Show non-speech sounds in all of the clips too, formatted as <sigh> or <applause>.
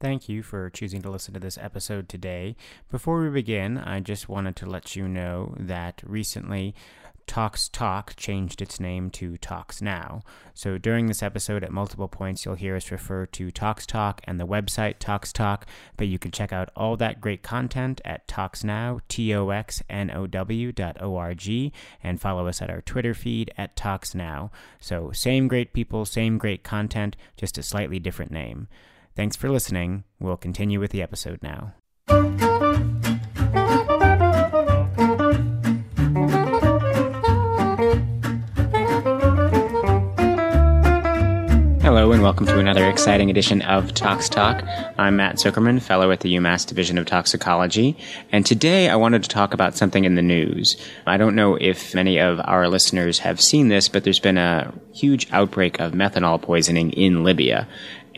Thank you for choosing to listen to this episode today. Before we begin, I just wanted to let you know that recently Talks Talk changed its name to Talks Now. So during this episode, at multiple points, you'll hear us refer to Talks Talk and the website Talks Talk, but you can check out all that great content at Talks TalksNow, T-O-X-N-O-W dot O-R-G, and follow us at our Twitter feed at Talks Now. So same great people, same great content, just a slightly different name. Thanks for listening. We'll continue with the episode now. Hello, and welcome to another exciting edition of Talks Talk. I'm Matt Zuckerman, fellow at the UMass Division of Toxicology, and today I wanted to talk about something in the news. I don't know if many of our listeners have seen this, but there's been a huge outbreak of methanol poisoning in Libya.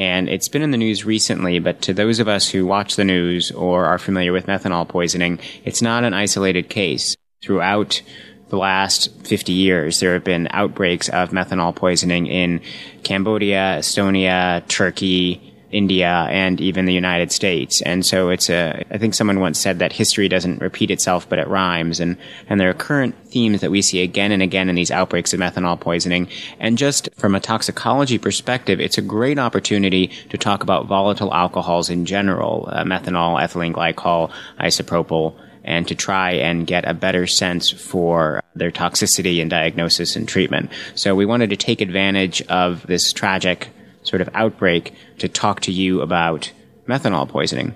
And it's been in the news recently, but to those of us who watch the news or are familiar with methanol poisoning, it's not an isolated case. Throughout the last 50 years, there have been outbreaks of methanol poisoning in Cambodia, Estonia, Turkey, India, and even the United States. And so it's a, I think someone once said that history doesn't repeat itself, but it rhymes. And, and there are current themes that we see again and again in these outbreaks of methanol poisoning. And just from a toxicology perspective, it's a great opportunity to talk about volatile alcohols in general, uh, methanol, ethylene glycol, isopropyl, and to try and get a better sense for their toxicity and diagnosis and treatment. So we wanted to take advantage of this tragic sort of outbreak to talk to you about methanol poisoning.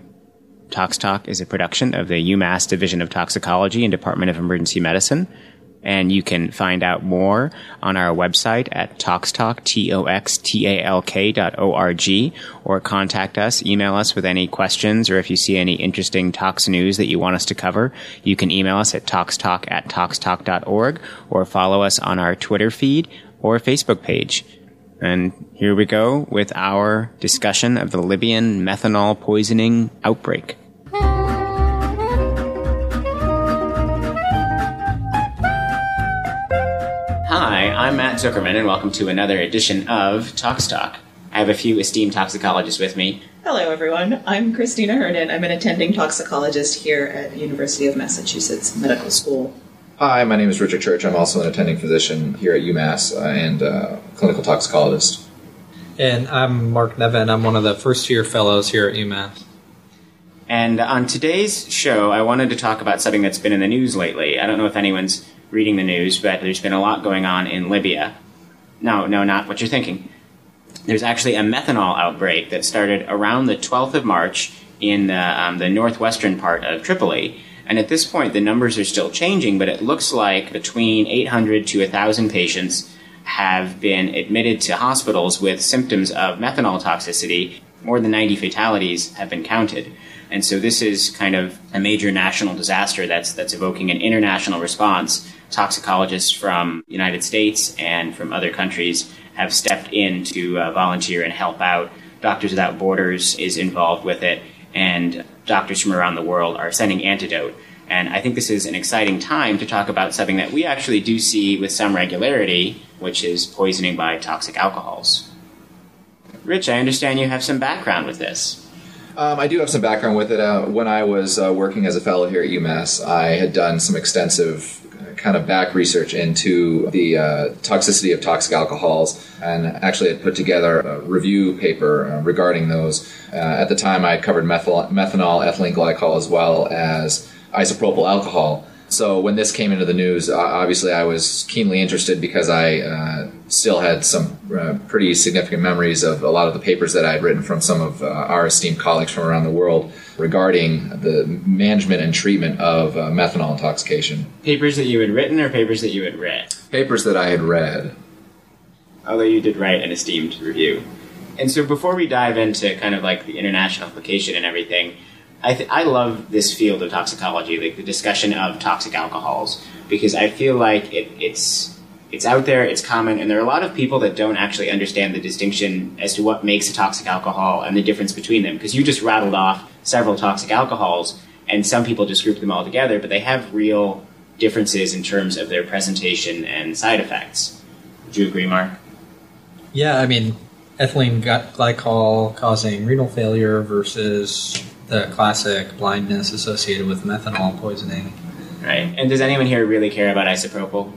Tox Talk is a production of the UMass Division of Toxicology and Department of Emergency Medicine. And you can find out more on our website at toxtalk, T-O-X-T-A-L-K dot O-R-G, or contact us, email us with any questions, or if you see any interesting tox news that you want us to cover, you can email us at toxtalk at toxtalk.org, or follow us on our Twitter feed or Facebook page. And here we go with our discussion of the Libyan methanol poisoning outbreak. Hi, I'm Matt Zuckerman, and welcome to another edition of Talks Talk. I have a few esteemed toxicologists with me. Hello, everyone. I'm Christina Hernan. I'm an attending toxicologist here at University of Massachusetts Medical School. Hi, my name is Richard Church. I'm also an attending physician here at UMass uh, and uh, clinical toxicologist. And I'm Mark Nevin. I'm one of the first year fellows here at UMass. And on today's show, I wanted to talk about something that's been in the news lately. I don't know if anyone's reading the news, but there's been a lot going on in Libya. No, no, not what you're thinking. There's actually a methanol outbreak that started around the 12th of March in the, um, the northwestern part of Tripoli. And at this point, the numbers are still changing, but it looks like between 800 to 1,000 patients have been admitted to hospitals with symptoms of methanol toxicity. More than 90 fatalities have been counted. And so this is kind of a major national disaster that's, that's evoking an international response. Toxicologists from the United States and from other countries have stepped in to uh, volunteer and help out. Doctors Without Borders is involved with it, and doctors from around the world are sending antidote. And I think this is an exciting time to talk about something that we actually do see with some regularity, which is poisoning by toxic alcohols. Rich, I understand you have some background with this. Um, I do have some background with it. Uh, when I was uh, working as a fellow here at UMass, I had done some extensive kind of back research into the uh, toxicity of toxic alcohols and actually had put together a review paper uh, regarding those. Uh, at the time, I covered methanol, methanol, ethylene glycol, as well as isopropyl alcohol. So when this came into the news, obviously I was keenly interested because I uh, still had some uh, pretty significant memories of a lot of the papers that I had written from some of uh, our esteemed colleagues from around the world regarding the management and treatment of uh, methanol intoxication. Papers that you had written or papers that you had read? Papers that I had read. Although you did write an esteemed review. And so before we dive into kind of like the international application and everything, I, th- I love this field of toxicology, like the discussion of toxic alcohols, because I feel like it, it's it's out there, it's common, and there are a lot of people that don't actually understand the distinction as to what makes a toxic alcohol and the difference between them. Because you just rattled off several toxic alcohols, and some people just group them all together, but they have real differences in terms of their presentation and side effects. Would you agree, Mark? Yeah, I mean, ethylene glycol causing renal failure versus the classic blindness associated with methanol poisoning. Right. And does anyone here really care about isopropyl?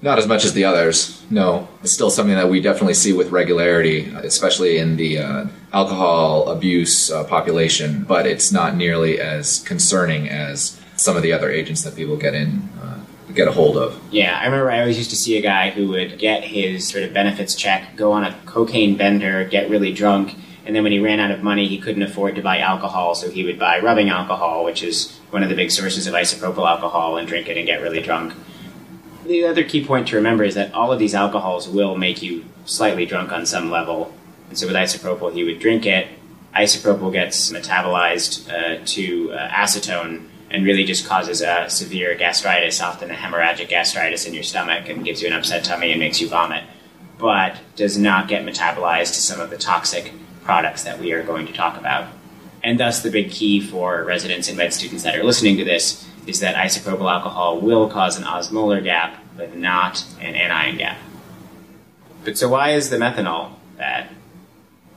Not as much as the others. No, it's still something that we definitely see with regularity, especially in the uh, alcohol abuse uh, population. But it's not nearly as concerning as some of the other agents that people get in uh, get a hold of. Yeah, I remember I always used to see a guy who would get his sort of benefits check, go on a cocaine bender, get really drunk, and then when he ran out of money, he couldn't afford to buy alcohol, so he would buy rubbing alcohol, which is one of the big sources of isopropyl alcohol, and drink it and get really drunk. The other key point to remember is that all of these alcohols will make you slightly drunk on some level. And so with isopropyl, he would drink it. Isopropyl gets metabolized uh, to uh, acetone and really just causes a severe gastritis, often a hemorrhagic gastritis in your stomach, and gives you an upset tummy and makes you vomit, but does not get metabolized to some of the toxic products that we are going to talk about. And thus, the big key for residents and med students that are listening to this is that isopropyl alcohol will cause an osmolar gap, but not an anion gap. But so, why is the methanol bad?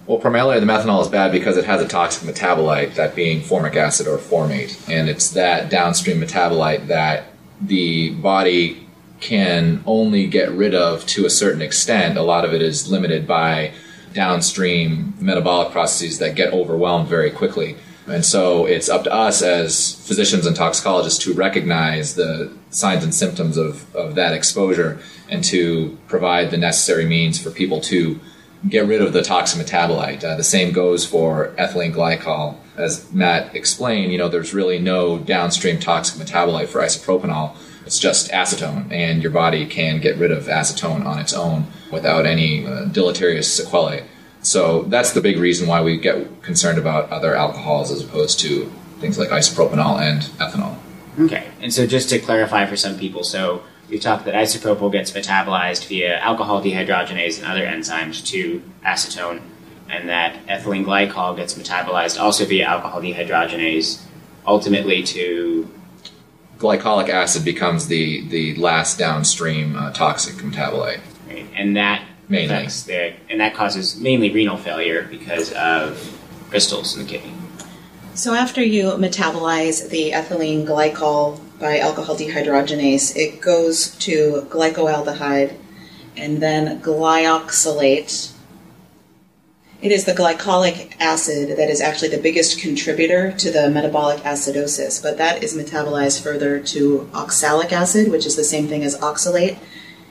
Well, primarily the methanol is bad because it has a toxic metabolite, that being formic acid or formate. And it's that downstream metabolite that the body can only get rid of to a certain extent. A lot of it is limited by downstream metabolic processes that get overwhelmed very quickly. And so it's up to us as physicians and toxicologists to recognize the signs and symptoms of, of that exposure and to provide the necessary means for people to get rid of the toxic metabolite. Uh, the same goes for ethylene glycol. As Matt explained, you know, there's really no downstream toxic metabolite for isopropanol. It's just acetone, and your body can get rid of acetone on its own without any uh, deleterious sequelae. So that's the big reason why we get concerned about other alcohols as opposed to things like isopropanol and ethanol. Okay, and so just to clarify for some people, so we talked that isopropyl gets metabolized via alcohol dehydrogenase and other enzymes to acetone, and that ethylene glycol gets metabolized also via alcohol dehydrogenase, ultimately to Glycolic acid becomes the, the last downstream uh, toxic metabolite. right, and that Mainly. affects the and that causes mainly renal failure because of crystals in the kidney. So after you metabolize the ethylene glycol by alcohol dehydrogenase, it goes to glycoaldehyde and then glyoxylate. It is the glycolic acid that is actually the biggest contributor to the metabolic acidosis, but that is metabolized further to oxalic acid, which is the same thing as oxalate.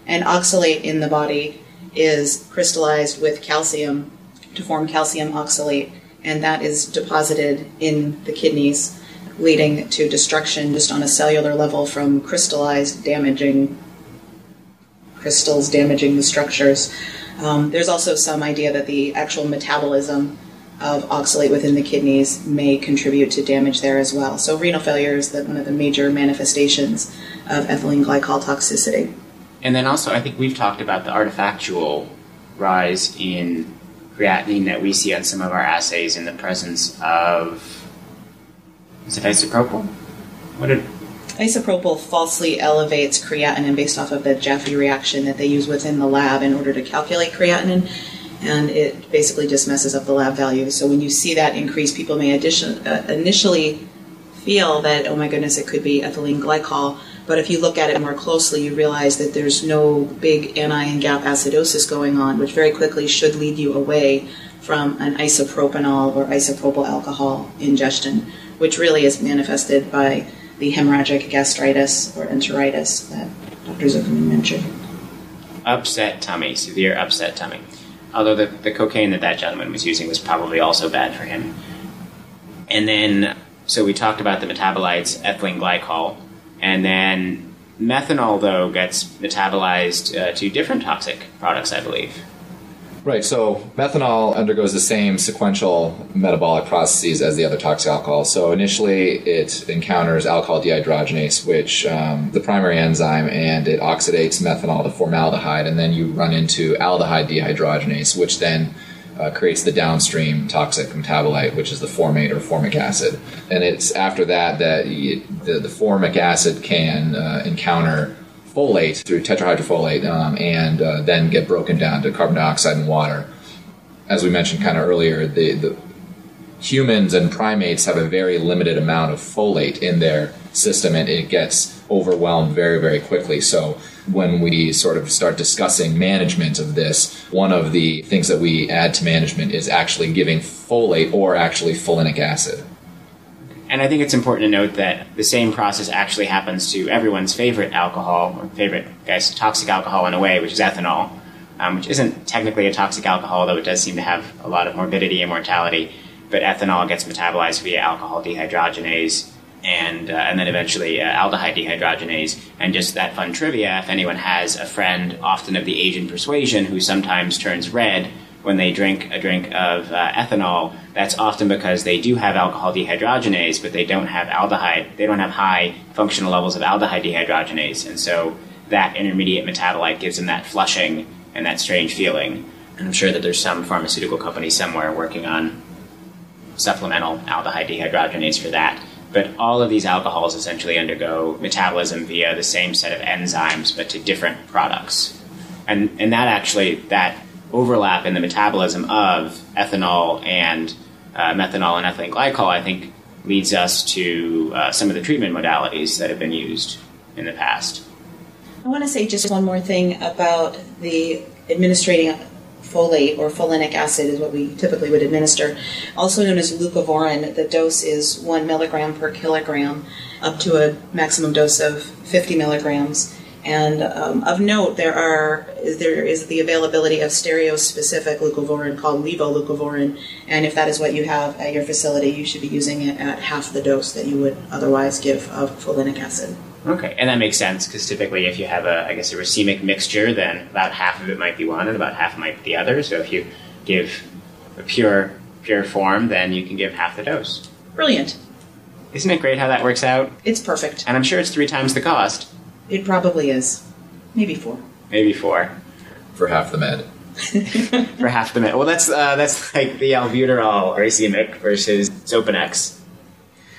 And oxalate in the body is crystallized with calcium to form calcium oxalate, and that is deposited in the kidneys, leading to destruction just on a cellular level from crystallized damaging crystals damaging the structures. Um, there's also some idea that the actual metabolism of oxalate within the kidneys may contribute to damage there as well. So renal failure is the, one of the major manifestations of ethylene glycol toxicity. And then also, I think we've talked about the artifactual rise in creatinine that we see on some of our assays in the presence of is it isopropyl? What did Isopropyl falsely elevates creatinine based off of the Jaffe reaction that they use within the lab in order to calculate creatinine, and it basically just messes up the lab value. So when you see that increase, people may addition, uh, initially feel that, oh my goodness, it could be ethylene glycol. But if you look at it more closely, you realize that there's no big anion gap acidosis going on, which very quickly should lead you away from an isopropanol or isopropyl alcohol ingestion, which really is manifested by the hemorrhagic gastritis or enteritis that Dr. Zuckerman mentioned. upset tummy, severe upset tummy. Although the, the cocaine that that gentleman was using was probably also bad for him. And then, so we talked about the metabolites, ethylene glycol, and then methanol, though, gets metabolized uh, to different toxic products, I believe. Right, so methanol undergoes the same sequential metabolic processes as the other toxic alcohols. So initially, it encounters alcohol dehydrogenase, which um, the primary enzyme, and it oxidates methanol to formaldehyde, and then you run into aldehyde dehydrogenase, which then uh, creates the downstream toxic metabolite, which is the formate or formic acid. And it's after that that you, the, the formic acid can uh, encounter folate through tetrahydrofolate um, and uh, then get broken down to carbon dioxide and water. As we mentioned kind of earlier, the, the humans and primates have a very limited amount of folate in their system and it gets overwhelmed very, very quickly. So when we sort of start discussing management of this, one of the things that we add to management is actually giving folate or actually folinic acid. And I think it's important to note that the same process actually happens to everyone's favorite alcohol, or favorite, I guess, toxic alcohol in a way, which is ethanol, um, which isn't technically a toxic alcohol, though it does seem to have a lot of morbidity and mortality. But ethanol gets metabolized via alcohol dehydrogenase and uh, and then eventually uh, aldehyde dehydrogenase. And just that fun trivia: if anyone has a friend, often of the Asian persuasion, who sometimes turns red when they drink a drink of uh, ethanol, that's often because they do have alcohol dehydrogenase, but they don't have aldehyde. They don't have high functional levels of aldehyde dehydrogenase, and so that intermediate metabolite gives them that flushing and that strange feeling. And I'm sure that there's some pharmaceutical company somewhere working on supplemental aldehyde dehydrogenase for that. But all of these alcohols essentially undergo metabolism via the same set of enzymes, but to different products. And, and that actually, that overlap in the metabolism of ethanol and uh, methanol and ethylene glycol, I think, leads us to uh, some of the treatment modalities that have been used in the past. I want to say just one more thing about the administrating folate or folinic acid is what we typically would administer, also known as leucovorin. The dose is one milligram per kilogram, up to a maximum dose of 50 milligrams. And um, of note, there are there is the availability of stereo-specific leucovorin called levoleucovorin, and if that is what you have at your facility, you should be using it at half the dose that you would otherwise give of folinic acid. Okay, and that makes sense because typically, if you have a, I guess, a racemic mixture, then about half of it might be one and about half might be the other. So if you give a pure pure form, then you can give half the dose. Brilliant! Isn't it great how that works out? It's perfect. And I'm sure it's three times the cost. It probably is. Maybe four. Maybe four. For half the med. <laughs> For half the med. Well, that's uh, that's <laughs> like the albuterol racemic versus Xopenex.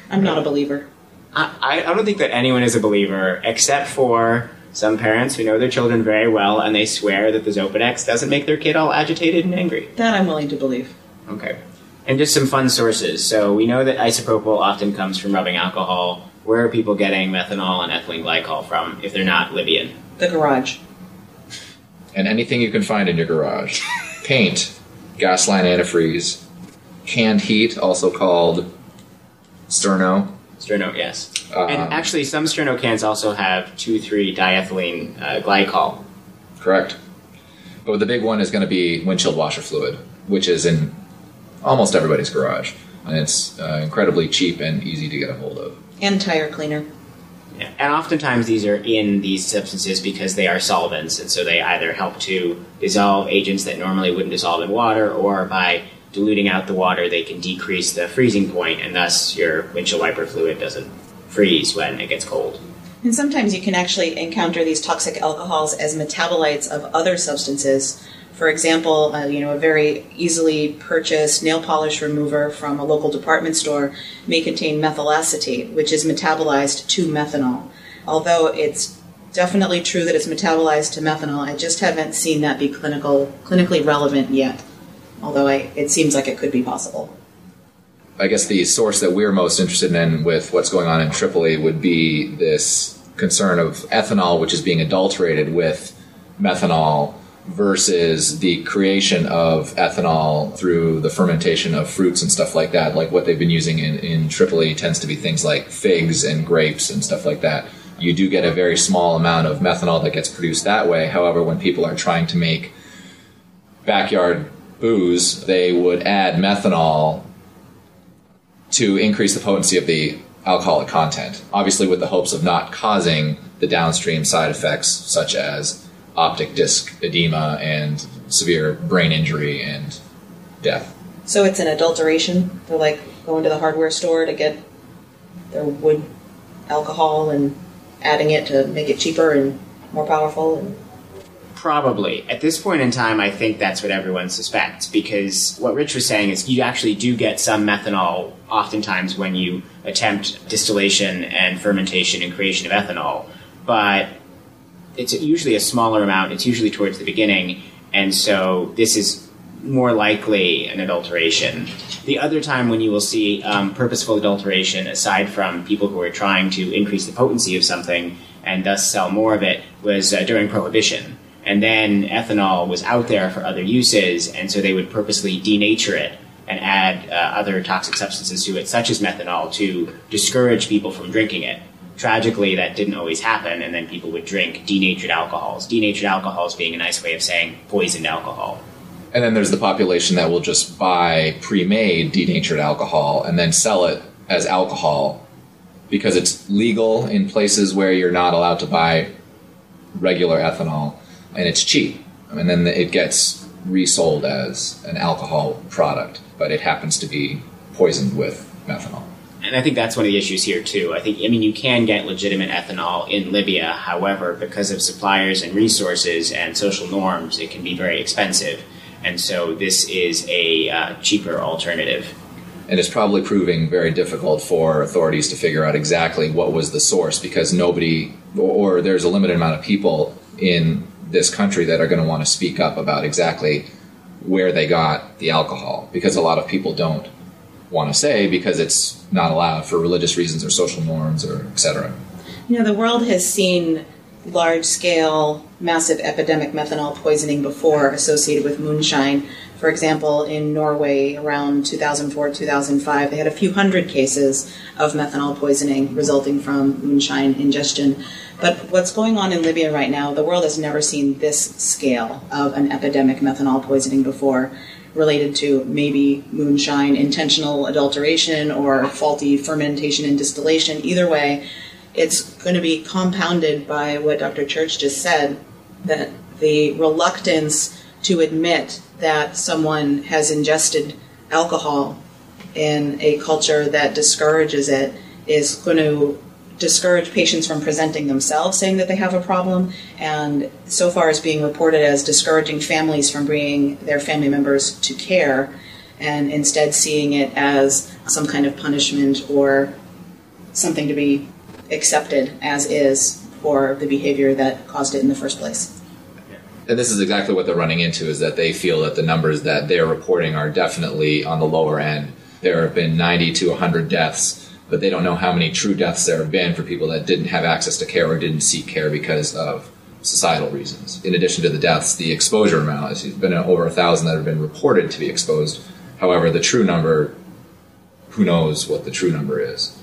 I'm not a believer. I, I don't think that anyone is a believer except for some parents who know their children very well and they swear that the Xopenex doesn't make their kid all agitated and angry. That I'm willing to believe. Okay. And just some fun sources. So we know that isopropyl often comes from rubbing alcohol. Where are people getting methanol and ethylene glycol from if they're not Libyan? The garage. And anything you can find in your garage. Paint, gasline antifreeze, canned heat, also called sterno. Sterno, yes. Um, and actually, some Sterno cans also have 2 3 diethylene uh, glycol. Correct. But the big one is going to be windshield washer fluid, which is in almost everybody's garage. And it's uh, incredibly cheap and easy to get a hold of. And tire cleaner. Yeah. And oftentimes these are in these substances because they are solvents, and so they either help to dissolve agents that normally wouldn't dissolve in water, or by diluting out the water, they can decrease the freezing point, and thus your windshield wiper fluid doesn't freeze when it gets cold. And sometimes you can actually encounter these toxic alcohols as metabolites of other substances. For example, uh, you know, a very easily purchased nail polish remover from a local department store may contain methyl acetate, which is metabolized to methanol. Although it's definitely true that it's metabolized to methanol, I just haven't seen that be clinical clinically relevant yet. Although I, it seems like it could be possible. I guess the source that we're most interested in with what's going on in Tripoli would be this concern of ethanol, which is being adulterated with methanol, versus the creation of ethanol through the fermentation of fruits and stuff like that. Like what they've been using in, in Tripoli tends to be things like figs and grapes and stuff like that. You do get a very small amount of methanol that gets produced that way. However, when people are trying to make backyard booze, they would add methanol to increase the potency of the alcoholic content, obviously with the hopes of not causing the downstream side effects such as optic disc edema and severe brain injury and death. So it's an adulteration. They're like going to the hardware store to get their wood alcohol and adding it to make it cheaper and more powerful and Probably. At this point in time, I think that's what everyone suspects because what Rich was saying is you actually do get some methanol oftentimes when you attempt distillation and fermentation and creation of ethanol. But it's usually a smaller amount. It's usually towards the beginning, and so this is more likely an adulteration. The other time when you will see um, purposeful adulteration, aside from people who are trying to increase the potency of something and thus sell more of it, was uh, during Prohibition. And then ethanol was out there for other uses, and so they would purposely denature it and add uh, other toxic substances to it, such as methanol, to discourage people from drinking it. Tragically, that didn't always happen, and then people would drink denatured alcohols. Denatured alcohols being a nice way of saying poisoned alcohol. And then there's the population that will just buy pre-made denatured alcohol and then sell it as alcohol because it's legal in places where you're not allowed to buy regular ethanol and it's cheap. And then it gets resold as an alcohol product, but it happens to be poisoned with methanol. And I think that's one of the issues here too. I think I mean you can get legitimate ethanol in Libya, however, because of suppliers and resources and social norms, it can be very expensive. And so this is a uh, cheaper alternative. And it's probably proving very difficult for authorities to figure out exactly what was the source because nobody, or, or there's a limited amount of people in this country that are going to want to speak up about exactly where they got the alcohol because a lot of people don't want to say because it's not allowed for religious reasons or social norms or etc. You know, the world has seen large scale, massive epidemic methanol poisoning before associated with moonshine. For example, in Norway around 2004 2005, they had a few hundred cases of methanol poisoning resulting from moonshine ingestion. But what's going on in Libya right now, the world has never seen this scale of an epidemic methanol poisoning before related to maybe moonshine, intentional adulteration, or faulty fermentation and distillation. Either way, it's going to be compounded by what Dr. Church just said that the reluctance to admit that someone has ingested alcohol in a culture that discourages it is going to discourage patients from presenting themselves saying that they have a problem and so far is being reported as discouraging families from bringing their family members to care and instead seeing it as some kind of punishment or something to be accepted as is for the behavior that caused it in the first place. And this is exactly what they're running into is that they feel that the numbers that they're reporting are definitely on the lower end. There have been 90 to 100 deaths, but they don't know how many true deaths there have been for people that didn't have access to care or didn't seek care because of societal reasons. In addition to the deaths, the exposure amount has been over a thousand that have been reported to be exposed. However, the true number, who knows what the true number is?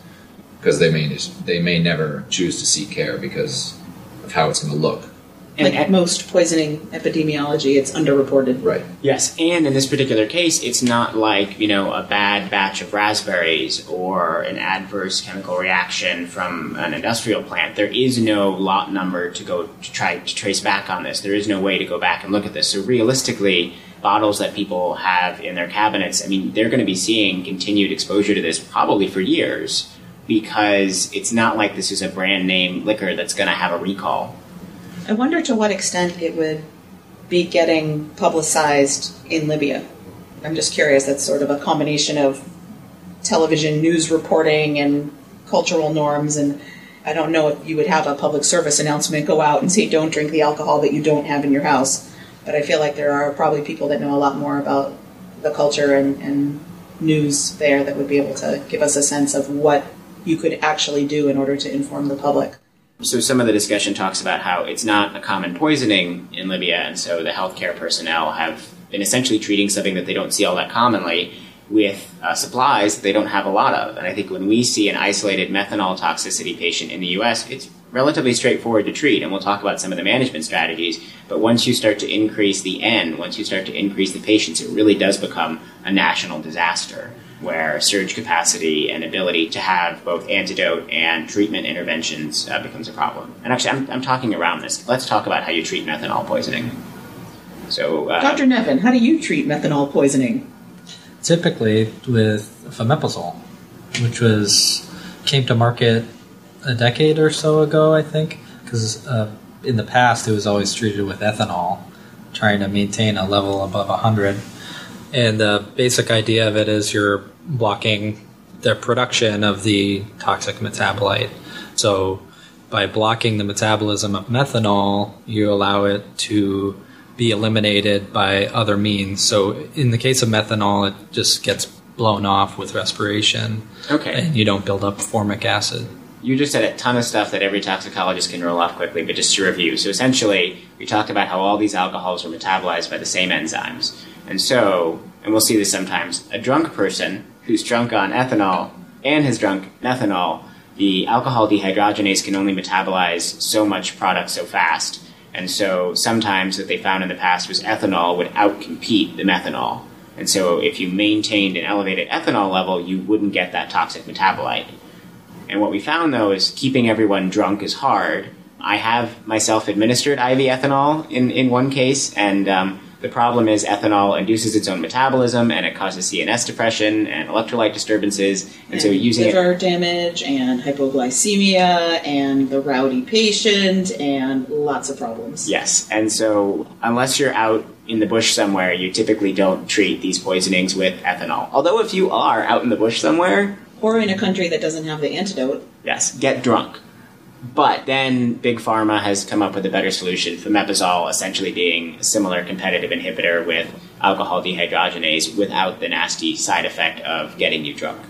because they may they may never choose to seek care because of how it's going to look. And like most poisoning epidemiology, it's underreported. Right. Yes, and in this particular case, it's not like you know a bad batch of raspberries or an adverse chemical reaction from an industrial plant. There is no lot number to go to try to trace back on this. There is no way to go back and look at this. So realistically, bottles that people have in their cabinets, I mean, they're going to be seeing continued exposure to this probably for years because it's not like this is a brand name liquor that's going to have a recall. I wonder to what extent it would be getting publicized in Libya. I'm just curious. That's sort of a combination of television news reporting and cultural norms and I don't know if you would have a public service announcement go out and say don't drink the alcohol that you don't have in your house. But I feel like there are probably people that know a lot more about the culture and, and news there that would be able to give us a sense of what you could actually do in order to inform the public. So some of the discussion talks about how it's not a common poisoning in Libya, and so the healthcare personnel have been essentially treating something that they don't see all that commonly with uh, supplies that they don't have a lot of. And I think when we see an isolated methanol toxicity patient in the U.S., it's relatively straightforward to treat, and we'll talk about some of the management strategies. But once you start to increase the N, once you start to increase the patients, it really does become a national disaster where surge capacity and ability to have both antidote and treatment interventions uh, becomes a problem. And actually, I'm, I'm talking around this. Let's talk about how you treat methanol poisoning. So, uh, Dr. Nevin, how do you treat methanol poisoning? Typically with fameprazole, which was came to market a decade or so ago, I think, because uh, in the past it was always treated with ethanol, trying to maintain a level above 100 and the basic idea of it is you're blocking the production of the toxic metabolite. So by blocking the metabolism of methanol, you allow it to be eliminated by other means. So in the case of methanol, it just gets blown off with respiration, Okay. and you don't build up formic acid. You just said a ton of stuff that every toxicologist can roll off quickly, but just to review. So essentially, we talked about how all these alcohols are metabolized by the same enzymes. And so, and we'll see this sometimes, a drunk person who's drunk on ethanol and has drunk methanol, the alcohol dehydrogenase can only metabolize so much product so fast. And so sometimes what they found in the past was ethanol would outcompete the methanol. And so if you maintained an elevated ethanol level, you wouldn't get that toxic metabolite. And what we found though is keeping everyone drunk is hard. I have myself administered IV ethanol in, in one case, and um, the problem is ethanol induces its own metabolism and it causes CNS depression and electrolyte disturbances. And, so using it. liver damage and hypoglycemia and the rowdy patient and lots of problems. Yes, and so unless you're out in the bush somewhere, you typically don't treat these poisonings with ethanol. Although if you are out in the bush somewhere, Or in a country that doesn't have the antidote. Yes, get drunk. But then Big Pharma has come up with a better solution, fomepizole essentially being a similar competitive inhibitor with alcohol dehydrogenase without the nasty side effect of getting you drunk.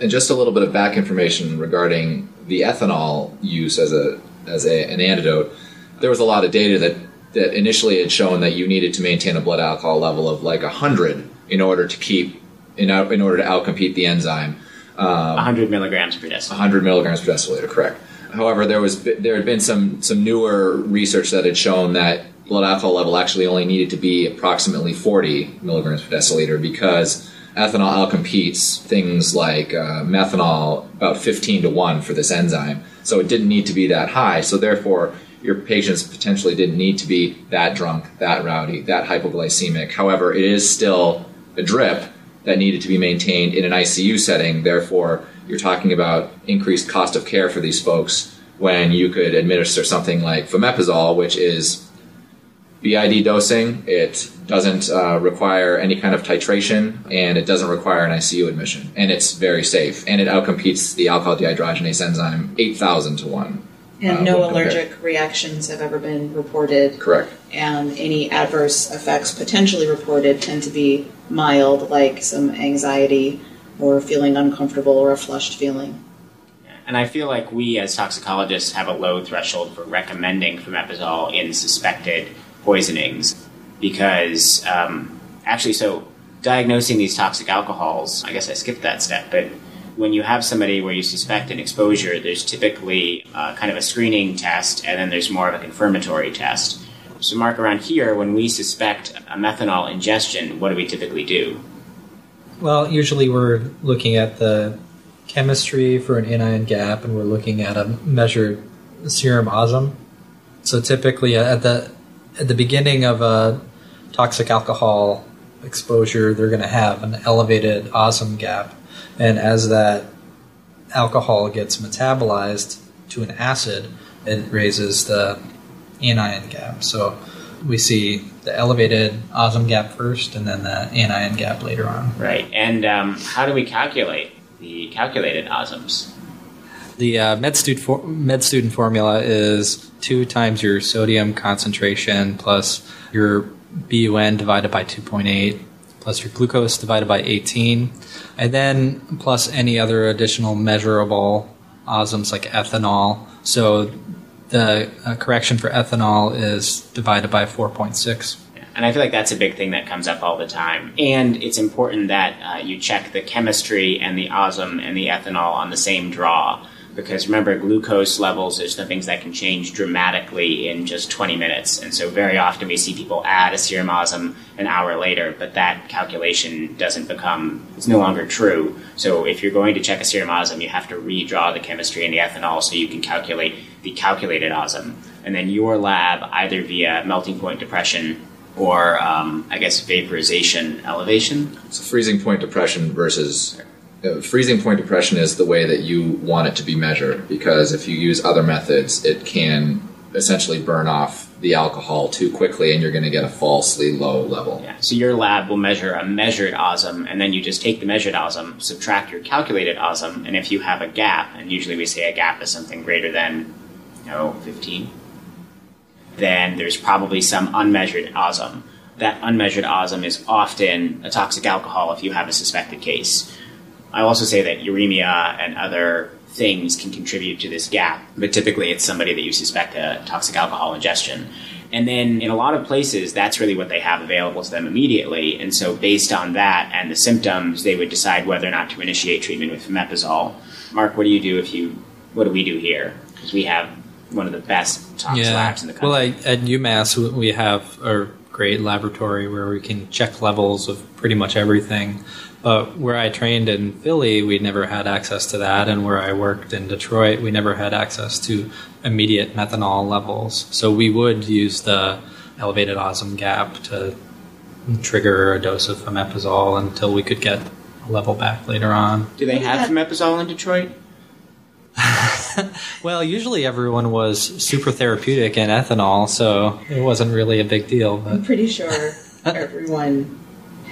And just a little bit of back information regarding the ethanol use as a as a, an antidote. There was a lot of data that that initially had shown that you needed to maintain a blood alcohol level of like hundred in order to keep in, in order to outcompete the enzyme. Um, 100 milligrams per deciliter. 100 milligrams per deciliter, correct. However, there was there had been some some newer research that had shown that blood alcohol level actually only needed to be approximately 40 milligrams per deciliter because ethanol outcompetes things like uh, methanol about 15 to 1 for this enzyme. So it didn't need to be that high. So therefore, your patients potentially didn't need to be that drunk, that rowdy, that hypoglycemic. However, it is still a drip that needed to be maintained in an ICU setting. Therefore, you're talking about increased cost of care for these folks when you could administer something like fomepizole, which is BID dosing. It doesn't uh, require any kind of titration, and it doesn't require an ICU admission, and it's very safe, and it outcompetes the alcohol dehydrogenase enzyme eight thousand to one. And Uh, no compared. allergic reactions have ever been reported. Correct. And any adverse effects potentially reported tend to be mild, like some anxiety or feeling uncomfortable or a flushed feeling. And I feel like we as toxicologists have a low threshold for recommending fomepizole in suspected poisonings because um, actually, so diagnosing these toxic alcohols, I guess I skipped that step, but when you have somebody where you suspect an exposure, there's typically uh, kind of a screening test and then there's more of a confirmatory test. So, Mark, around here, when we suspect a methanol ingestion, what do we typically do? Well, usually we're looking at the chemistry for an anion gap, and we're looking at a measured serum osm. So typically, uh, at the at the beginning of a toxic alcohol exposure, they're going to have an elevated osm gap, and as that alcohol gets metabolized to an acid, it raises the anion gap. So we see the elevated osm gap first, and then the anion gap later on. Right. And um, how do we calculate the calculated osms? The uh, med, stud for- med student formula is two times your sodium concentration plus your BUN divided by 2.8 plus your glucose divided by 18, and then plus any other additional measurable osms like ethanol. So the uh, correction for ethanol is divided by 4.6. And I feel like that's a big thing that comes up all the time. And it's important that uh, you check the chemistry and the osm and the ethanol on the same draw. Because remember, glucose levels is the things that can change dramatically in just 20 minutes. And so very often we see people add a serum osm an hour later, but that calculation doesn't become, it's no longer true. So if you're going to check a serum osm, you have to redraw the chemistry and the ethanol so you can calculate the calculated osm. And then your lab, either via melting point depression or um, I guess vaporization elevation. So freezing point depression versus Uh, freezing point depression is the way that you want it to be measured because if you use other methods, it can essentially burn off the alcohol too quickly, and you're going to get a falsely low level. Yeah. So your lab will measure a measured osm, and then you just take the measured osm, subtract your calculated osm, and if you have a gap, and usually we say a gap is something greater than no, 15, then there's probably some unmeasured osm. That unmeasured osm is often a toxic alcohol if you have a suspected case. I also say that uremia and other things can contribute to this gap, but typically it's somebody that you suspect a toxic alcohol ingestion. And then in a lot of places, that's really what they have available to them immediately. And so, based on that and the symptoms, they would decide whether or not to initiate treatment with fomepizole. Mark, what do you do if you? What do we do here? Because we have one of the best tox labs in the country. Well, I, at UMass, we have a great laboratory where we can check levels of pretty much everything. But where I trained in Philly, we never had access to that. And where I worked in Detroit, we never had access to immediate methanol levels. So we would use the elevated osm gap to trigger a dose of omeprazole until we could get a level back later on. do they have fomepizole in Detroit? <laughs> Well, usually everyone was super therapeutic in ethanol, so it wasn't really a big deal. But I'm pretty sure everyone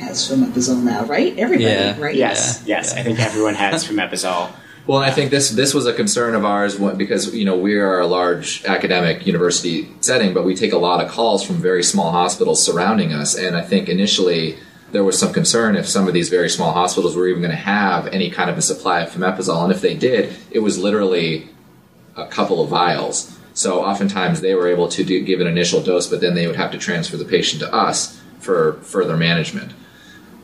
has fomepizole now, right? Everybody, Yeah. right? Yes, yes. I think everyone has <laughs> fomepizole. Well, I think this this was a concern of ours because you know we are a large academic university setting, but we take a lot of calls from very small hospitals surrounding us, and I think initially there was some concern if some of these very small hospitals were even going to have any kind of a supply of fomepizole, and if they did, it was literally a couple of vials. So oftentimes they were able to do, give an initial dose, but then they would have to transfer the patient to us for further management.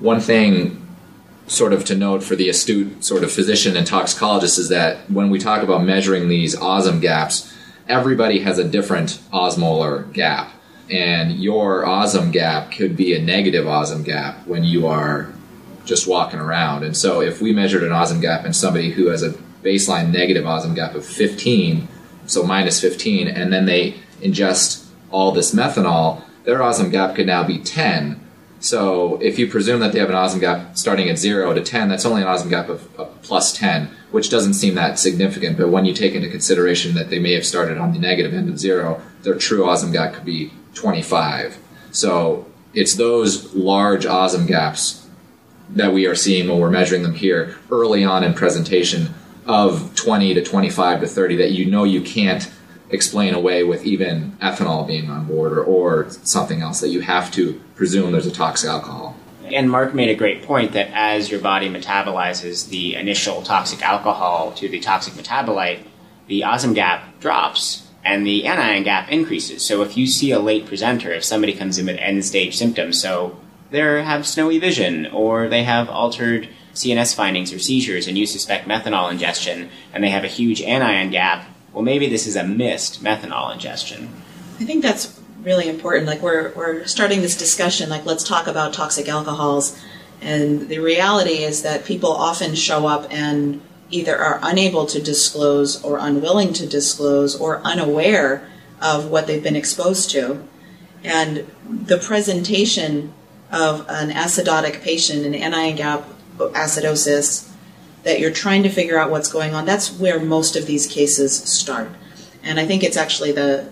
One thing sort of to note for the astute sort of physician and toxicologist is that when we talk about measuring these osm gaps, everybody has a different osmolar gap. And your osm gap could be a negative osm gap when you are just walking around. And so if we measured an osm gap in somebody who has a baseline negative osm gap of 15, so minus 15, and then they ingest all this methanol, their osm gap could now be 10. So if you presume that they have an osm gap starting at 0 to 10, that's only an osm gap of, of plus 10, which doesn't seem that significant. But when you take into consideration that they may have started on the negative end of 0, their true osm gap could be 25. So it's those large osm gaps that we are seeing when we're measuring them here early on in presentation of 20 to 25 to 30 that you know you can't explain away with even ethanol being on board or, or something else that you have to presume there's a toxic alcohol. And Mark made a great point that as your body metabolizes the initial toxic alcohol to the toxic metabolite, the osm gap drops and the anion gap increases. So if you see a late presenter, if somebody comes in with end stage symptoms, so they have snowy vision or they have altered CNS findings or seizures and you suspect methanol ingestion and they have a huge anion gap, well, maybe this is a missed methanol ingestion. I think that's really important. Like we're we're starting this discussion. Like let's talk about toxic alcohols, and the reality is that people often show up and either are unable to disclose or unwilling to disclose or unaware of what they've been exposed to, and the presentation of an acidotic patient, an anion gap acidosis, that you're trying to figure out what's going on. That's where most of these cases start, and I think it's actually the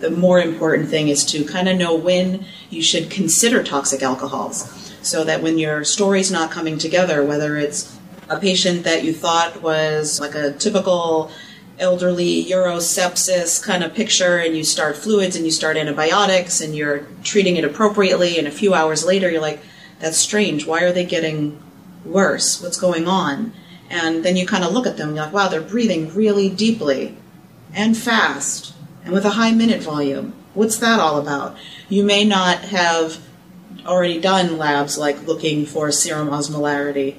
the more important thing is to kind of know when you should consider toxic alcohols so that when your story's not coming together, whether it's a patient that you thought was like a typical elderly urosepsis kind of picture and you start fluids and you start antibiotics and you're treating it appropriately and a few hours later you're like that's strange why are they getting worse what's going on and then you kind of look at them and you're like wow they're breathing really deeply and fast and with a high minute volume. What's that all about? You may not have already done labs like looking for serum osmolarity,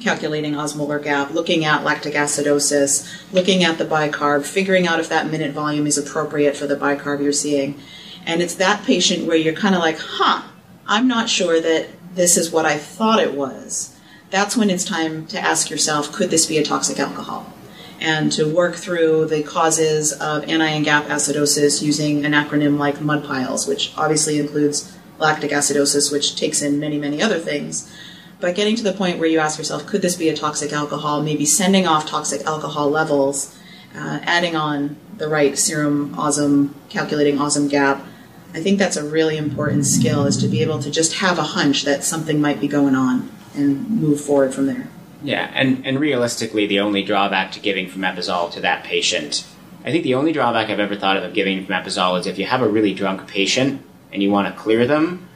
calculating osmolar gap, looking at lactic acidosis, looking at the bicarb, figuring out if that minute volume is appropriate for the bicarb you're seeing. And it's that patient where you're kind of like, huh, I'm not sure that this is what I thought it was. That's when it's time to ask yourself, could this be a toxic alcohol? and to work through the causes of anion gap acidosis using an acronym like mud piles, which obviously includes lactic acidosis, which takes in many, many other things. But getting to the point where you ask yourself, could this be a toxic alcohol? Maybe sending off toxic alcohol levels, uh, adding on the right serum osm, calculating osm gap. I think that's a really important skill is to be able to just have a hunch that something might be going on and move forward from there. Yeah, and, and realistically, the only drawback to giving fomepizole to that patient I think the only drawback I've ever thought of of giving fomepizole is if you have a really drunk patient and you want to clear them,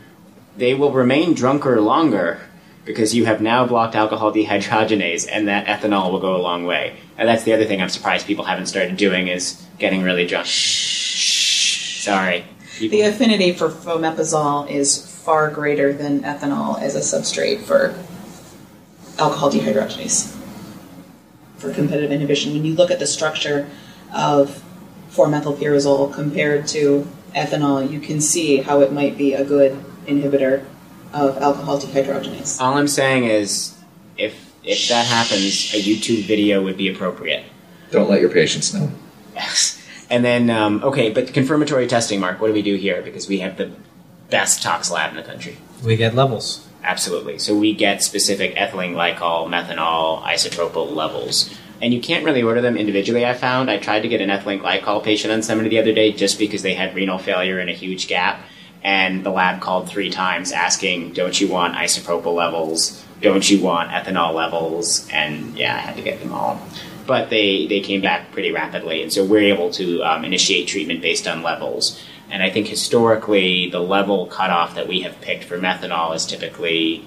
they will remain drunker longer because you have now blocked alcohol dehydrogenase and that ethanol will go a long way. And that's the other thing I'm surprised people haven't started doing is getting really drunk. Shh. Sorry. People- The affinity for fomepizole is far greater than ethanol as a substrate for alcohol dehydrogenase for competitive inhibition. When you look at the structure of 4-methylpyrazole compared to ethanol, you can see how it might be a good inhibitor of alcohol dehydrogenase. All I'm saying is, if if that happens, a YouTube video would be appropriate. Don't let your patients know. Yes. And then, um, okay, but confirmatory testing, Mark. What do we do here? Because we have the best tox lab in the country. We get levels. Absolutely. So we get specific ethylene glycol, methanol, isotropyl levels. And you can't really order them individually, I found. I tried to get an ethylene glycol patient on somebody the other day just because they had renal failure and a huge gap. And the lab called three times asking, don't you want isopropyl levels? Don't you want ethanol levels? And yeah, I had to get them all. But they, they came back pretty rapidly. And so we're able to um, initiate treatment based on levels. And I think historically, the level cutoff that we have picked for methanol is typically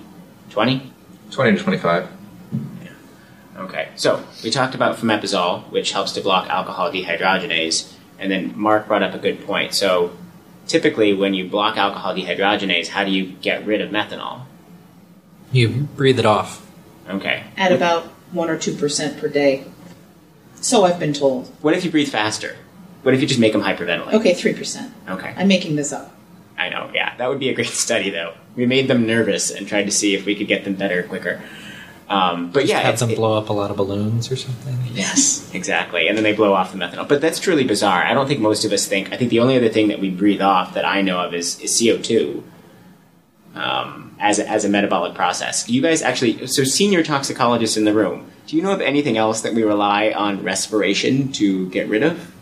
20? 20 to 25. Okay, so we talked about fomepizole, which helps to block alcohol dehydrogenase, and then Mark brought up a good point. So typically, when you block alcohol dehydrogenase, how do you get rid of methanol? You breathe it off. Okay. At about 1 or 2% per day. So I've been told. What if you breathe faster? What if you just make them hyperventilate? Okay, 3%. Okay. I'm making this up. I know, yeah. That would be a great <laughs> study, though. We made them nervous and tried to see if we could get them better quicker. Um, but yeah, Had it- them it- blow up a lot of balloons or something. Yes, exactly. And then they blow off the methanol. But that's truly bizarre. I don't think most of us think. I think the only other thing that we breathe off that I know of is, is CO2 um, as, a, as a metabolic process. You guys actually, so senior toxicologists in the room, do you know of anything else that we rely on respiration to get rid of?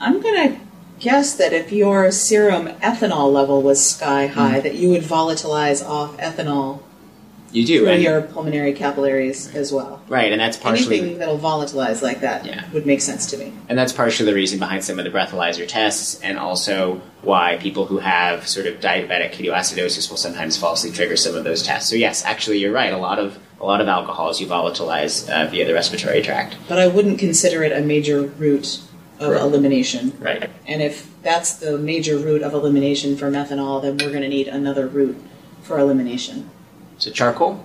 I'm going to guess that if your serum ethanol level was sky high, that you would volatilize off ethanol You do. through and- your pulmonary capillaries as well. right, and that's partially. Anything that'll volatilize like that Yeah. would make sense to me. And that's partially the reason behind some of the breathalyzer tests, and also why people who have sort of diabetic ketoacidosis will sometimes falsely trigger some of those tests. So yes, actually, you're right. A lot of a lot of alcohols you volatilize uh, via the respiratory tract. But I wouldn't consider it a major route of Right. elimination. Right. And if that's the major route of elimination for methanol, then we're going to need another route for elimination. So charcoal.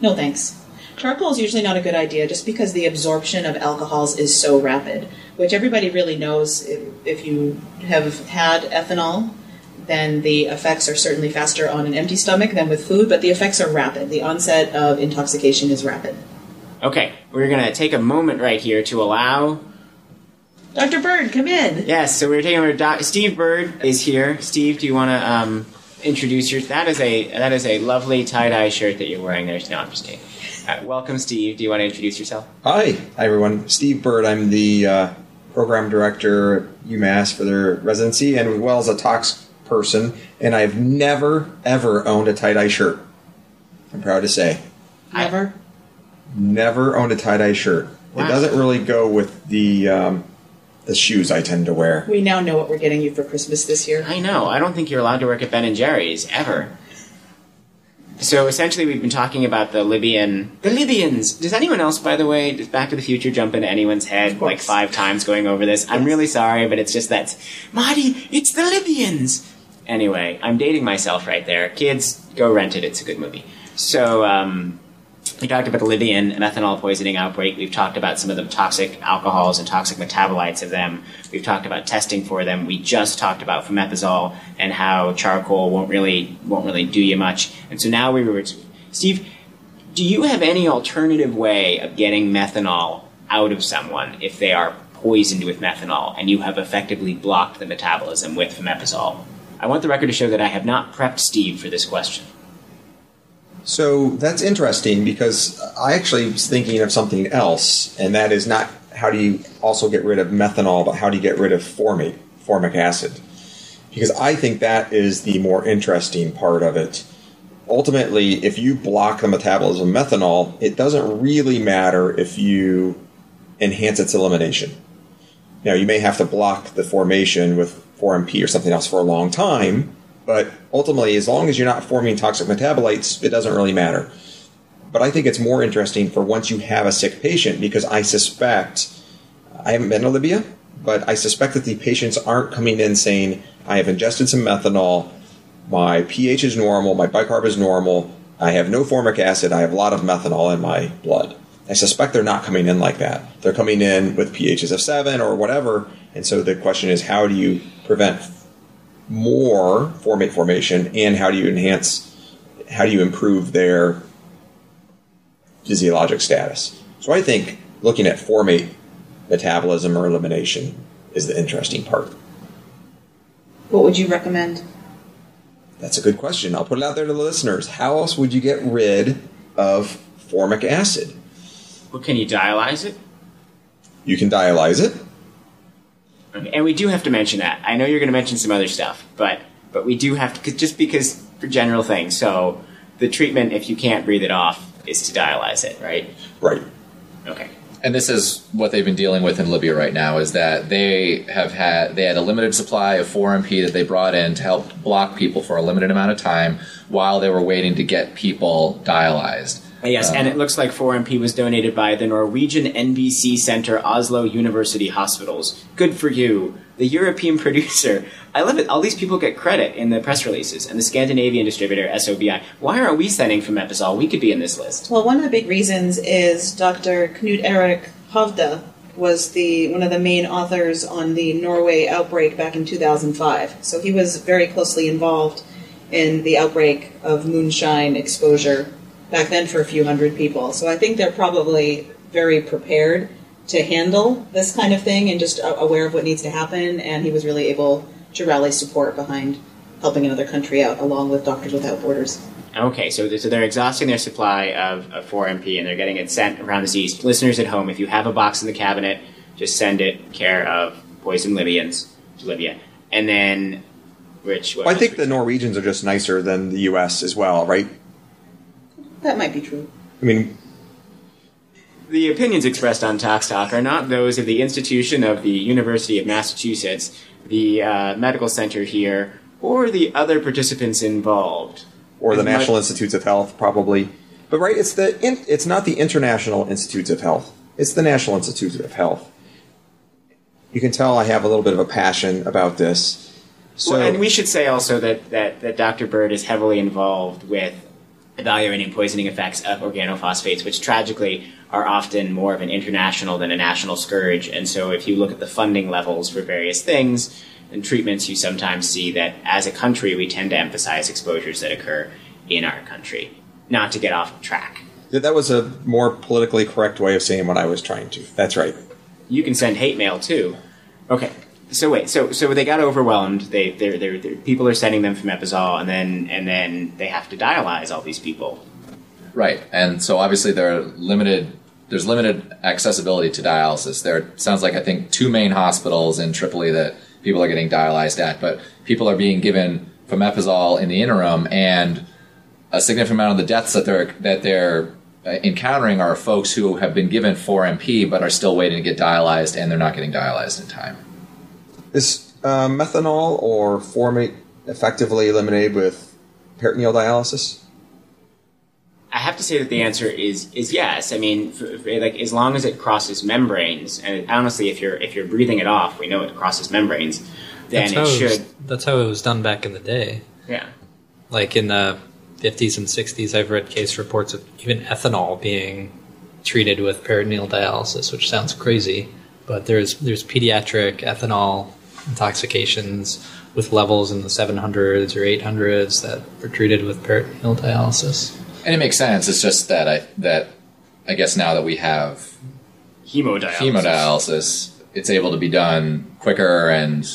No thanks. Charcoal is usually not a good idea just because the absorption of alcohols is so rapid, which everybody really knows if, if you have had ethanol, then the effects are certainly faster on an empty stomach than with food, but the effects are rapid. The onset of intoxication is rapid. Okay, we're gonna take a moment right here to allow. Dr. Bird, come in. Yes, so we're taking over. Doc, Steve Bird is here. Steve, do you want to um, introduce your? That is a that is a lovely tie dye shirt that you're wearing there. No, I'm just kidding. Uh, welcome, Steve. Do you want to introduce yourself? Hi, hi everyone. Steve Bird. I'm the uh, program director at UMass for their residency, and as well as a tox person. And I've never ever owned a tie dye shirt. I'm proud to say, Never. never owned a tie dye shirt. Wow. It doesn't really go with the um, the shoes I tend to wear. We now know what we're getting you for Christmas this year. I know. I don't think you're allowed to work at Ben and Jerry's ever. So essentially, we've been talking about the Libyan, the Libyans. Does anyone else, by the way, does Back to the Future jump into anyone's head like five times going over this? I'm really sorry, but it's just that, Marty, it's the Libyans. Anyway, I'm dating myself right there. Kids, go rent it. It's a good movie. So, um, we talked about the Libyan methanol poisoning outbreak. We've talked about some of the toxic alcohols and toxic metabolites of them. We've talked about testing for them. We just talked about fomepizole and how charcoal won't really won't really do you much. And so now we were, Steve. Do you have any alternative way of getting methanol out of someone if they are poisoned with methanol and you have effectively blocked the metabolism with fomepizole? I want the record to show that I have not prepped Steve for this question. So that's interesting because I actually was thinking of something else, and that is not how do you also get rid of methanol, but how do you get rid of formate, formic acid? Because I think that is the more interesting part of it. Ultimately, if you block the metabolism of methanol, it doesn't really matter if you enhance its elimination. Now, you may have to block the formation with 4MP or something else for a long time, but ultimately, as long as you're not forming toxic metabolites, it doesn't really matter. But I think it's more interesting for once you have a sick patient because I suspect, I haven't been to Libya, but I suspect that the patients aren't coming in saying, I have ingested some methanol, my pH is normal, my bicarb is normal, I have no formic acid, I have a lot of methanol in my blood. I suspect they're not coming in like that. They're coming in with pHs of 7 or whatever. And so the question is how do you prevent more formate formation and how do you enhance, how do you improve their physiologic status? So I think looking at formate metabolism or elimination is the interesting part. What would you recommend? That's a good question. I'll put it out there to the listeners. How else would you get rid of formic acid? Well, can you dialyze it? You can dialyze it. Okay. And we do have to mention that. I know you're going to mention some other stuff, but but we do have to cause, just because for general things. So the treatment, if you can't breathe it off, is to dialyze it, right? Right. Okay. And this is what they've been dealing with in Libya right now is that they have had they had a limited supply of 4MP that they brought in to help block people for a limited amount of time while they were waiting to get people dialyzed. Yes, and it um, looks like 4MP was donated by the Norwegian NBC Center Oslo University Hospitals. Good for you. The European <laughs> producer. I love it. All these people get credit in the press releases. And the Scandinavian distributor, SOBI. Why aren't we sending fomepizole? We could be in this list. Well, one of the big reasons is Dr. Knut Erik Hovda was the one of the main authors on the Norway outbreak back in 2005. So he was very closely involved in the outbreak of moonshine exposure back then for a few hundred people. So I think they're probably very prepared to handle this kind of thing and just aware of what needs to happen. And he was really able to rally support behind helping another country out, along with Doctors Without Borders. Okay, so, so they're exhausting their supply of, of 4MP and they're getting it sent around the seas. Listeners at home, if you have a box in the cabinet, just send it care of Poison Libyans to Libya. And then, Rich, what Well, I think would the Norwegians are just nicer than the U.S. as well, right? That might be true. I mean, The opinions expressed on Tox Talk are not those of the institution of the University of Massachusetts, the uh, medical center here, or the other participants involved. or the As much- National Institutes of Health, probably. But right, it's the in, it's not the International Institutes of Health. It's the National Institutes of Health. You can tell I have a little bit of a passion about this. So, Well, and we should say also that, that, that Dr. Bird is heavily involved with evaluating poisoning effects of organophosphates, which tragically are often more of an international than a national scourge. And so if you look at the funding levels for various things and treatments, you sometimes see that as a country we tend to emphasize exposures that occur in our country. Not to get off track. that was a more politically correct way of saying what I was trying to. That's right. You can send hate mail too. Okay. So wait, so so they got overwhelmed. They they're, they're, they're, people are sending them from fomepizole, and then and then they have to dialyze all these people. Right, and so obviously there are limited. There's limited accessibility to dialysis. There sounds like I think two main hospitals in Tripoli that people are getting dialyzed at, but people are being given fomepizole in the interim, and a significant amount of the deaths that they're that they're uh, encountering are folks who have been given 4MP but are still waiting to get dialyzed, and they're not getting dialyzed in time. Is uh, methanol or formate effectively eliminated with peritoneal dialysis? I have to say that the answer is is yes. I mean, f f- like as long as it crosses membranes, and honestly, if you're if you're breathing it off, we know it crosses membranes. Then that's how it was- that's how it was done back in the day. Yeah. Like in the 50s and 60s, I've read case reports of even ethanol being treated with peritoneal dialysis, which sounds crazy, but there's there's pediatric ethanol intoxications with levels in the 700s or 800s that were treated with peritoneal dialysis. And it makes sense. It's just that I that I guess now that we have Hemodialysis. hemodialysis, it's able to be done quicker and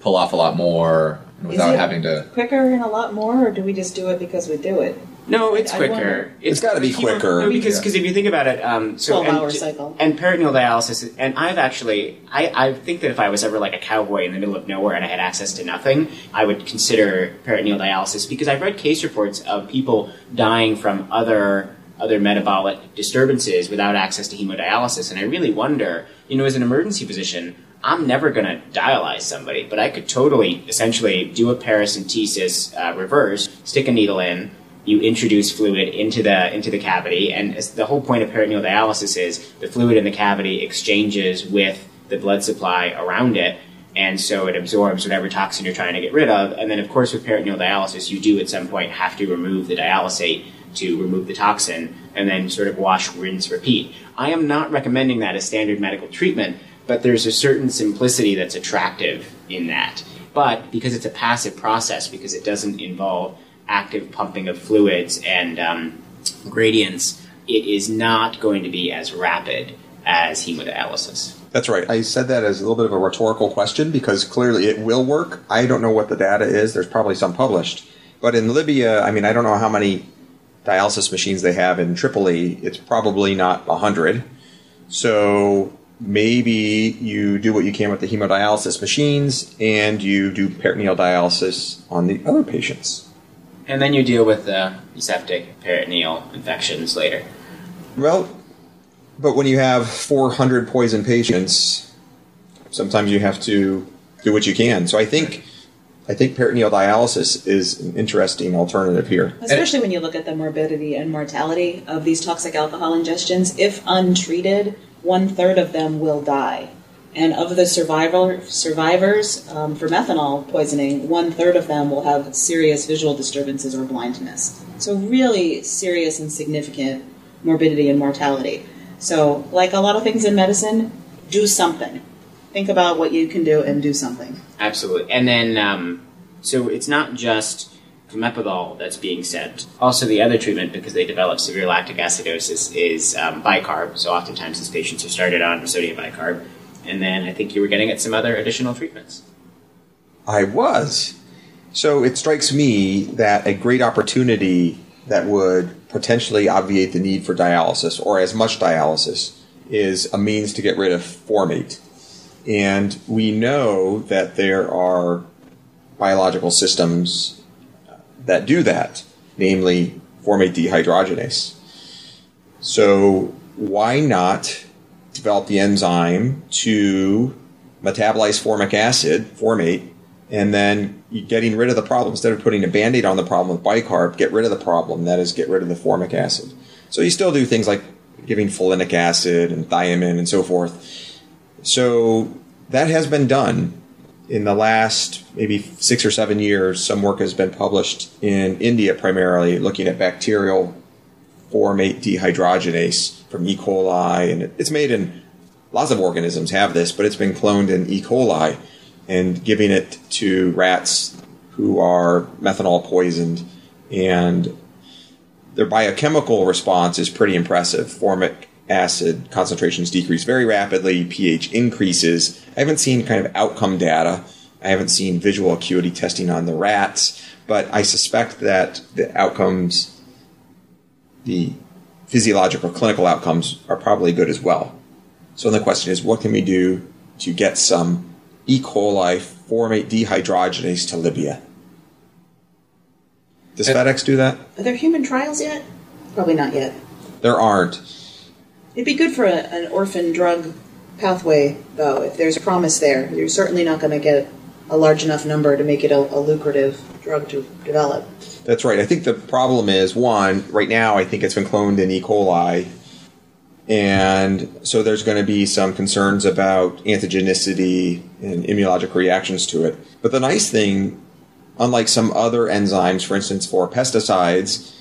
pull off a lot more without it- having to. Quicker and a lot more, or do we just do it because we do it? No, it's I quicker. wonder- It's gotta be hemo- quicker. No, because Yeah. because if you think about it, um, so 12 hour and, cycle. and peritoneal dialysis, and I've actually, I, I think that if I was ever like a cowboy in the middle of nowhere and I had access to nothing, I would consider peritoneal dialysis because I've read case reports of people dying from other other metabolic disturbances without access to hemodialysis, and I really wonder, you know, as an emergency physician, I'm never going to dialyze somebody, but I could totally essentially do a paracentesis uh, reverse, stick a needle in, you introduce fluid into the into the cavity, and the whole point of peritoneal dialysis is the fluid in the cavity exchanges with the blood supply around it, and so it absorbs whatever toxin you're trying to get rid of. And then, of course, with peritoneal dialysis, you do at some point have to remove the dialysate to remove the toxin, and then sort of wash, rinse, repeat. I am not recommending that as standard medical treatment, but there's a certain simplicity that's attractive in that. But because it's a passive process, because it doesn't involve active pumping of fluids and um, gradients, it is not going to be as rapid as hemodialysis. That's right. I said that as a little bit of a rhetorical question because clearly it will work. I don't know what the data is. There's probably some published. But in Libya, I mean, I don't know how many dialysis machines they have in Tripoli. It's probably not 100. So maybe you do what you can with the hemodialysis machines and you do peritoneal dialysis on the other patients. And then you deal with the septic peritoneal infections later. Well, but when you have 400 poison patients, sometimes you have to do what you can. So I think I think peritoneal dialysis is an interesting alternative here. Especially when you look at the morbidity and mortality of these toxic alcohol ingestions. If untreated, one third of them will die. And of the survivor, survivors um, for methanol poisoning, one third of them will have serious visual disturbances or blindness. So, really serious and significant morbidity and mortality. So, like a lot of things in medicine, do something. Think about what you can do and do something. Absolutely. And then, um, so it's not just famotidine that's being sent. Also, the other treatment, because they develop severe lactic acidosis, is um, bicarb. So, oftentimes these patients are started on sodium bicarb and then I think you were getting at some other additional treatments. I was. So it strikes me that a great opportunity that would potentially obviate the need for dialysis or as much dialysis is a means to get rid of formate. And we know that there are biological systems that do that, namely formate dehydrogenase. So why not develop the enzyme to metabolize formic acid, formate, and then getting rid of the problem. Instead of putting a band aid on the problem with bicarb, get rid of the problem. That is, get rid of the formic acid. So you still do things like giving folinic acid and thiamine and so forth. So that has been done in the last maybe six or seven years. Some work has been published in India primarily looking at bacterial formate dehydrogenase from E. coli, and it's made in lots of organisms have this, but it's been cloned in E. coli and giving it to rats who are methanol poisoned, and their biochemical response is pretty impressive. Formic acid concentrations decrease very rapidly, pH increases. I haven't seen kind of outcome data. I haven't seen visual acuity testing on the rats, but I suspect that the outcomes, the physiological clinical outcomes are probably good as well. So the question is, what can we do to get some E. coli formate dehydrogenase to Libya? Does uh, FedEx do that? Are there human trials yet? Probably not yet. There aren't. It'd be good for a, an orphan drug pathway, though. If there's a promise there, you're certainly not going to get a large enough number to make it a, a lucrative drug to develop. That's right. I think the problem is one, right now, I think it's been cloned in E. coli. And so there's going to be some concerns about antigenicity and immunologic reactions to it. But the nice thing, unlike some other enzymes, for instance, for pesticides,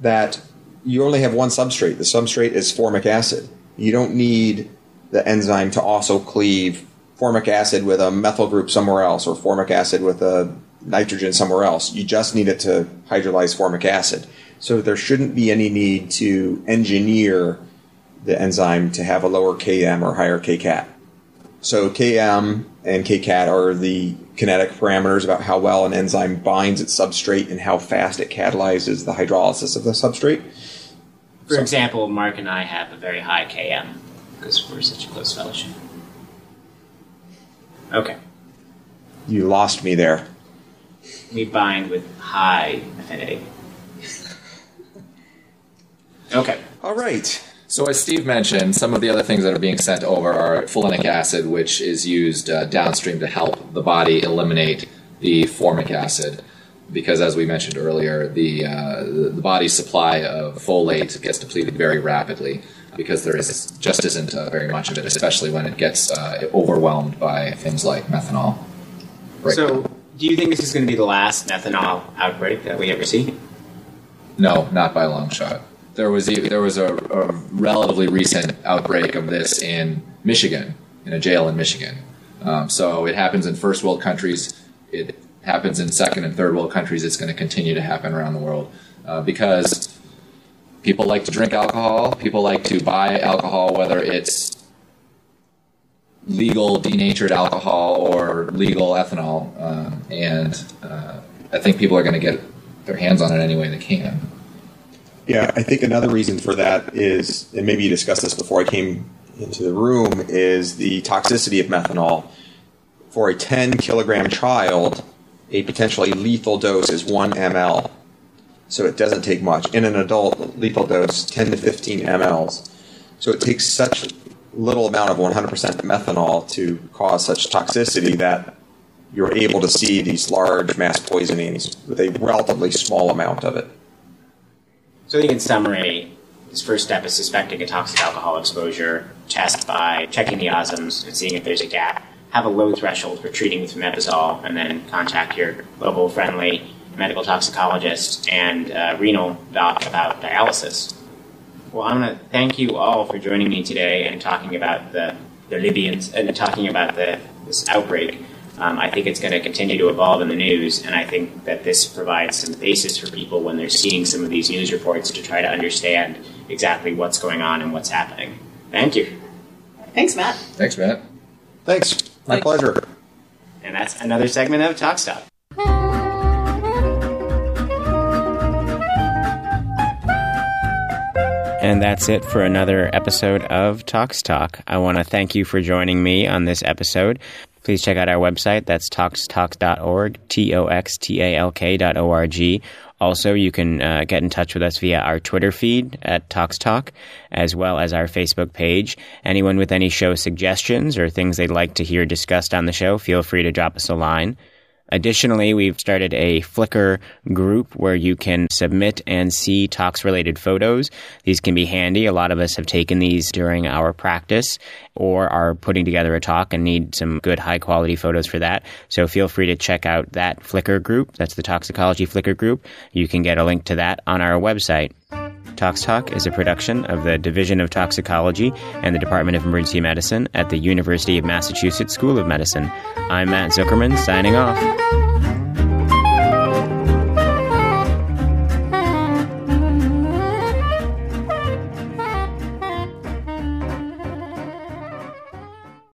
that you only have one substrate. The substrate is formic acid. You don't need the enzyme to also cleave formic acid with a methyl group somewhere else or formic acid with a nitrogen somewhere else. You just need it to hydrolyze formic acid. So there shouldn't be any need to engineer the enzyme to have a lower Km or higher Kcat. So Km and Kcat are the kinetic parameters about how well an enzyme binds its substrate and how fast it catalyzes the hydrolysis of the substrate. For so, example, Mark and I have a very high Km because we're such a close fellowship. Okay. You lost me there we bind with high affinity. Okay. All right. So, as Steve mentioned, some of the other things that are being sent over are fulinic acid, which is used uh, downstream to help the body eliminate the formic acid. Because, as we mentioned earlier, the, uh, the body's supply of folate gets depleted very rapidly because there is just isn't uh, very much of it, especially when it gets uh, overwhelmed by things like methanol. Right. So, do you think this is going to be the last methanol outbreak that we ever see? No, not by a long shot. There was e- there was a, a relatively recent outbreak of this in Michigan, in a jail in Michigan. Um, so it happens in first world countries. It happens in second and third world countries. It's going to continue to happen around the world uh, because people like to drink alcohol. People like to buy alcohol, whether it's legal denatured alcohol or legal ethanol. Um, and uh, I think people are going to get their hands on it any way they can. Yeah, I think another reason for that is, and maybe you discussed this before I came into the room, is the toxicity of methanol. For a 10 kilogram child, a potentially lethal dose is 1 ml. So it doesn't take much. In an adult, lethal dose, 10 to 15 mLs. So it takes such little amount of 100% methanol to cause such toxicity that you're able to see these large mass poisonings with a relatively small amount of it. So I think in summary, this first step is suspecting a toxic alcohol exposure, test by checking the osms and seeing if there's a gap, have a low threshold for treating with mepazole, and then contact your local friendly medical toxicologist and uh, renal doc about dialysis. Well, I want to thank you all for joining me today and talking about the, the Libyans and talking about the, this outbreak. Um, I think it's going to continue to evolve in the news, and I think that this provides some basis for people when they're seeing some of these news reports to try to understand exactly what's going on and what's happening. Thank you. Thanks, Matt. Thanks, Matt. Thanks. My Thanks. pleasure. And that's another segment of Talk Stop. And that's it for another episode of Talks Talk. I want to thank you for joining me on this episode. Please check out our website. That's talkstalk.org, T O X T A L K dot O R G. Also, you can uh, get in touch with us via our Twitter feed at Talks Talk, as well as our Facebook page. Anyone with any show suggestions or things they'd like to hear discussed on the show, feel free to drop us a line. Additionally, we've started a Flickr group where you can submit and see talks related photos. These can be handy. A lot of us have taken these during our practice or are putting together a talk and need some good high quality photos for that. So feel free to check out that Flickr group. That's the Toxicology Flickr group. You can get a link to that on our website. Talks Talk is a production of the Division of Toxicology and the Department of Emergency Medicine at the University of Massachusetts School of Medicine. I'm Matt Zuckerman, signing off.